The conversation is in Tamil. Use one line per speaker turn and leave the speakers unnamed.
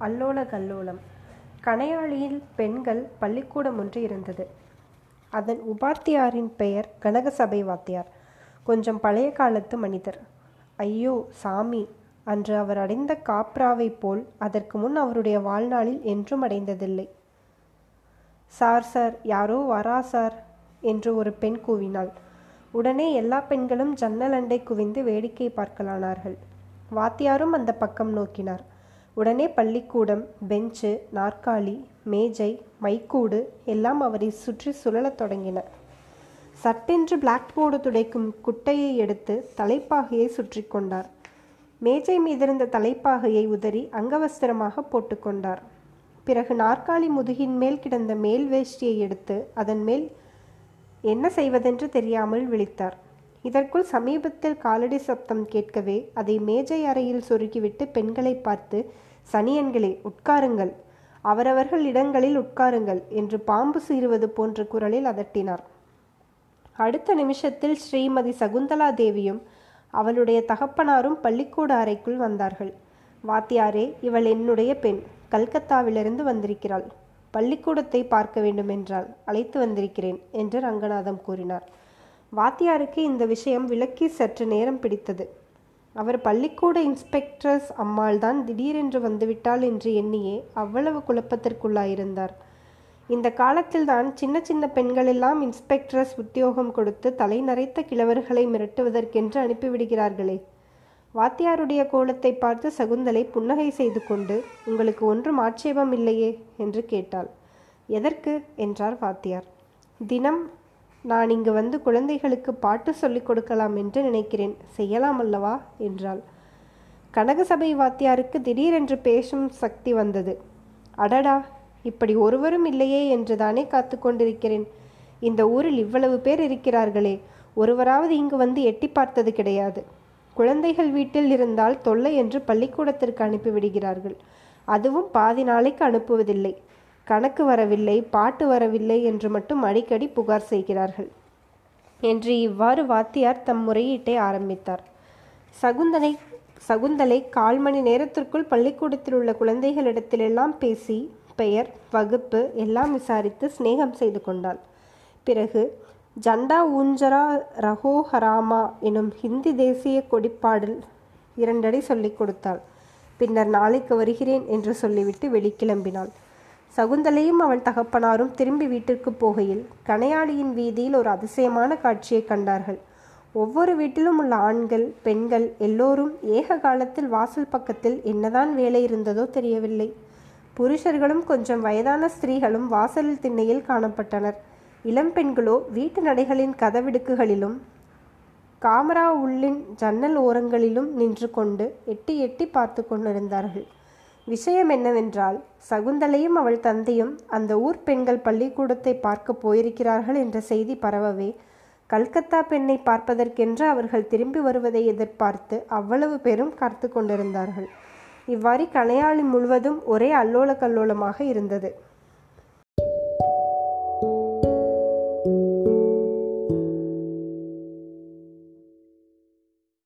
அல்லோல கல்லோலம். கணையாளியில் பெண்கள் பள்ளிக்கூடம் ஒன்று இருந்தது. அதன் உபாத்தியாரின் பெயர் கனகசபை வாத்தியார் கொஞ்சம் பழைய காலத்து மனிதர். ஐயோ சாமி! அன்று அவர் அடைந்த காப்ராவைப் போல் அதற்கு முன் அவருடைய வாழ்நாளில் என்றும் அடைந்ததில்லை. சார் சார் யாரோ வரா சார் என்று ஒரு பெண் கூவினாள். உடனே எல்லா பெண்களும் ஜன்னல் அண்டை குவிந்து வேடிக்கை பார்க்கலானார்கள். வாத்தியாரும் அந்த பக்கம் நோக்கினார். உடனே பள்ளிக்கூடம் பெஞ்சு நாற்காலி மேஜை மைக்கூடு எல்லாம் அவரை சுற்றி சுழலத் தொடங்கின. சட்டென்று பிளாக் போர்டு துடைக்கும் குட்டையை எடுத்து தலைப்பாகையை சுற்றி கொண்டார். மேஜை மீதிருந்த தலைப்பாகையை உதறி அங்கவஸ்திரமாக போட்டுக்கொண்டார் பிறகு நாற்காலி முதுகின் மேல் கிடந்த மேல் வேஷ்டியை எடுத்து அதன் மேல் என்ன செய்வதென்று தெரியாமல் விழித்தார். இதற்குள் சமீபத்தில் காலடி சப்தம் கேட்கவே அதை மேஜை அறையில் சொருக்கிவிட்டு பெண்களை பார்த்து சனியன்களே உட்காருங்கள். அவரவர்கள் இடங்களில் உட்காருங்கள் என்று பாம்பு சீறுவது போன்ற குரலில் அதட்டினார். அடுத்த நிமிஷத்தில் ஸ்ரீமதி சகுந்தலா தேவியும் அவளுடைய தகப்பனாரும் பள்ளிக்கூட அறைக்குள் வந்தார்கள். வாத்தியாரே இவள் என்னுடைய பெண். கல்கத்தாவிலிருந்து வந்திருக்கிறாள். பள்ளிக்கூடத்தை பார்க்க வேண்டும் என்றால் அழைத்து வந்திருக்கிறேன் என்று ரங்கநாதம் கூறினார். வாத்தியாருக்கு இந்த விஷயம் விளக்கி சற்று நேரம் பிடித்தது. அவர் பள்ளிக்கூட இன்ஸ்பெக்டர்ஸ் அம்மாள்தான் திடீரென்று வந்துவிட்டாள் என்று எண்ணியே அவ்வளவு குழப்பத்திற்குள்ளாயிருந்தார். இந்த காலத்தில்தான் சின்ன சின்ன பெண்களெல்லாம் இன்ஸ்பெக்டர்ஸ் உத்தியோகம் கொடுத்து தலை நரைத்த கிழவர்களை மிரட்டுவதற்கென்று அனுப்பிவிடுகிறார்களே. வாத்தியாருடைய கோலத்தை பார்த்து சகுந்தலை புன்னகை செய்து கொண்டு உங்களுக்கு ஒன்றும் ஆட்சேபம் இல்லையே? என்று கேட்டாள். எதற்கு? என்றார் வாத்தியார். தினம் நான் இங்கு வந்து குழந்தைகளுக்கு பாட்டு சொல்லிக் கொடுக்கலாம் என்று நினைக்கிறேன். செய்யலாம் அல்லவா? என்றாள். கனகசபை வாத்தியாருக்கு திடீரென்று பேசும் சக்தி வந்தது. அடடா! இப்படி ஒருவரும் இல்லையே என்று தானே காத்து கொண்டிருக்கிறேன். இந்த ஊரில் இவ்வளவு பேர் இருக்கிறார்களே. ஒருவராவது இங்கு வந்து எட்டி பார்த்தது கிடையாது. குழந்தைகள் வீட்டில் இருந்தால் தொல்லை என்று பள்ளிக்கூடத்திற்கு அனுப்பிவிடுகிறார்கள் அதுவும் பாதி நாளைக்கு அனுப்புவதில்லை. கணக்கு வரவில்லை பாட்டு வரவில்லை என்று மட்டும் அடிக்கடி புகார் செய்கிறார்கள். என்று இவ்வாறு வாத்தியார் தம் முறையீட்டை ஆரம்பித்தார். சகுந்தனை சகுந்தலை கால் மணி நேரத்திற்குள் பள்ளிக்கூடத்தில் உள்ள குழந்தைகளிடத்திலெல்லாம் பேசி பெயர் வகுப்பு எல்லாம் விசாரித்து சிநேகம் செய்து கொண்டாள். பிறகு ஜண்டா ஊஞ்சரா ரஹோ ஹராமா எனும் ஹிந்தி தேசிய கொடிப்பாடில் இரண்டடி சொல்லிக் கொடுத்தாள். பின்னர் நாளைக்கு வருகிறேன் என்று சொல்லிவிட்டு வெளிக்கிளம்பினாள் சகுந்தலையும் அவள் தகப்பனாரும் திரும்பி வீட்டிற்கு போகையில் கனையாளியின் வீதியில் ஒரு அதிசயமான காட்சியை கண்டார்கள். ஒவ்வொரு வீட்டிலும் உள்ள ஆண்கள் பெண்கள் எல்லோரும் ஏக காலத்தில் வாசல் பக்கத்தில் என்னதான் வேலை இருந்ததோ தெரியவில்லை. புருஷர்களும் கொஞ்சம் வயதான ஸ்திரீகளும் வாசலில் திண்ணையில் காணப்பட்டனர். இளம்பெண்களோ வீட்டு நடைகளின் கதவிடுக்குகளிலும் காமரா உள்ளின் ஜன்னல் ஓரங்களிலும் நின்று கொண்டு எட்டி எட்டி பார்த்து கொண்டிருந்தார்கள். விஷயம் என்னவென்றால் சகுந்தலையும் அவள் தந்தையும் அந்த ஊர் பெண்கள் பள்ளிக்கூடத்தை பார்க்க போயிருக்கிறார்கள் என்ற செய்தி பரவவே கல்கத்தா பெண்ணை பார்ப்பதற்கென்று அவர்கள் திரும்பி வருவதை எதிர்பார்த்து அவ்வளவு பேரும் காத்து கொண்டிருந்தார்கள். இவ்வாறு கலையாளி முழுவதும் ஒரே அல்லோல கல்லோலமாக இருந்தது.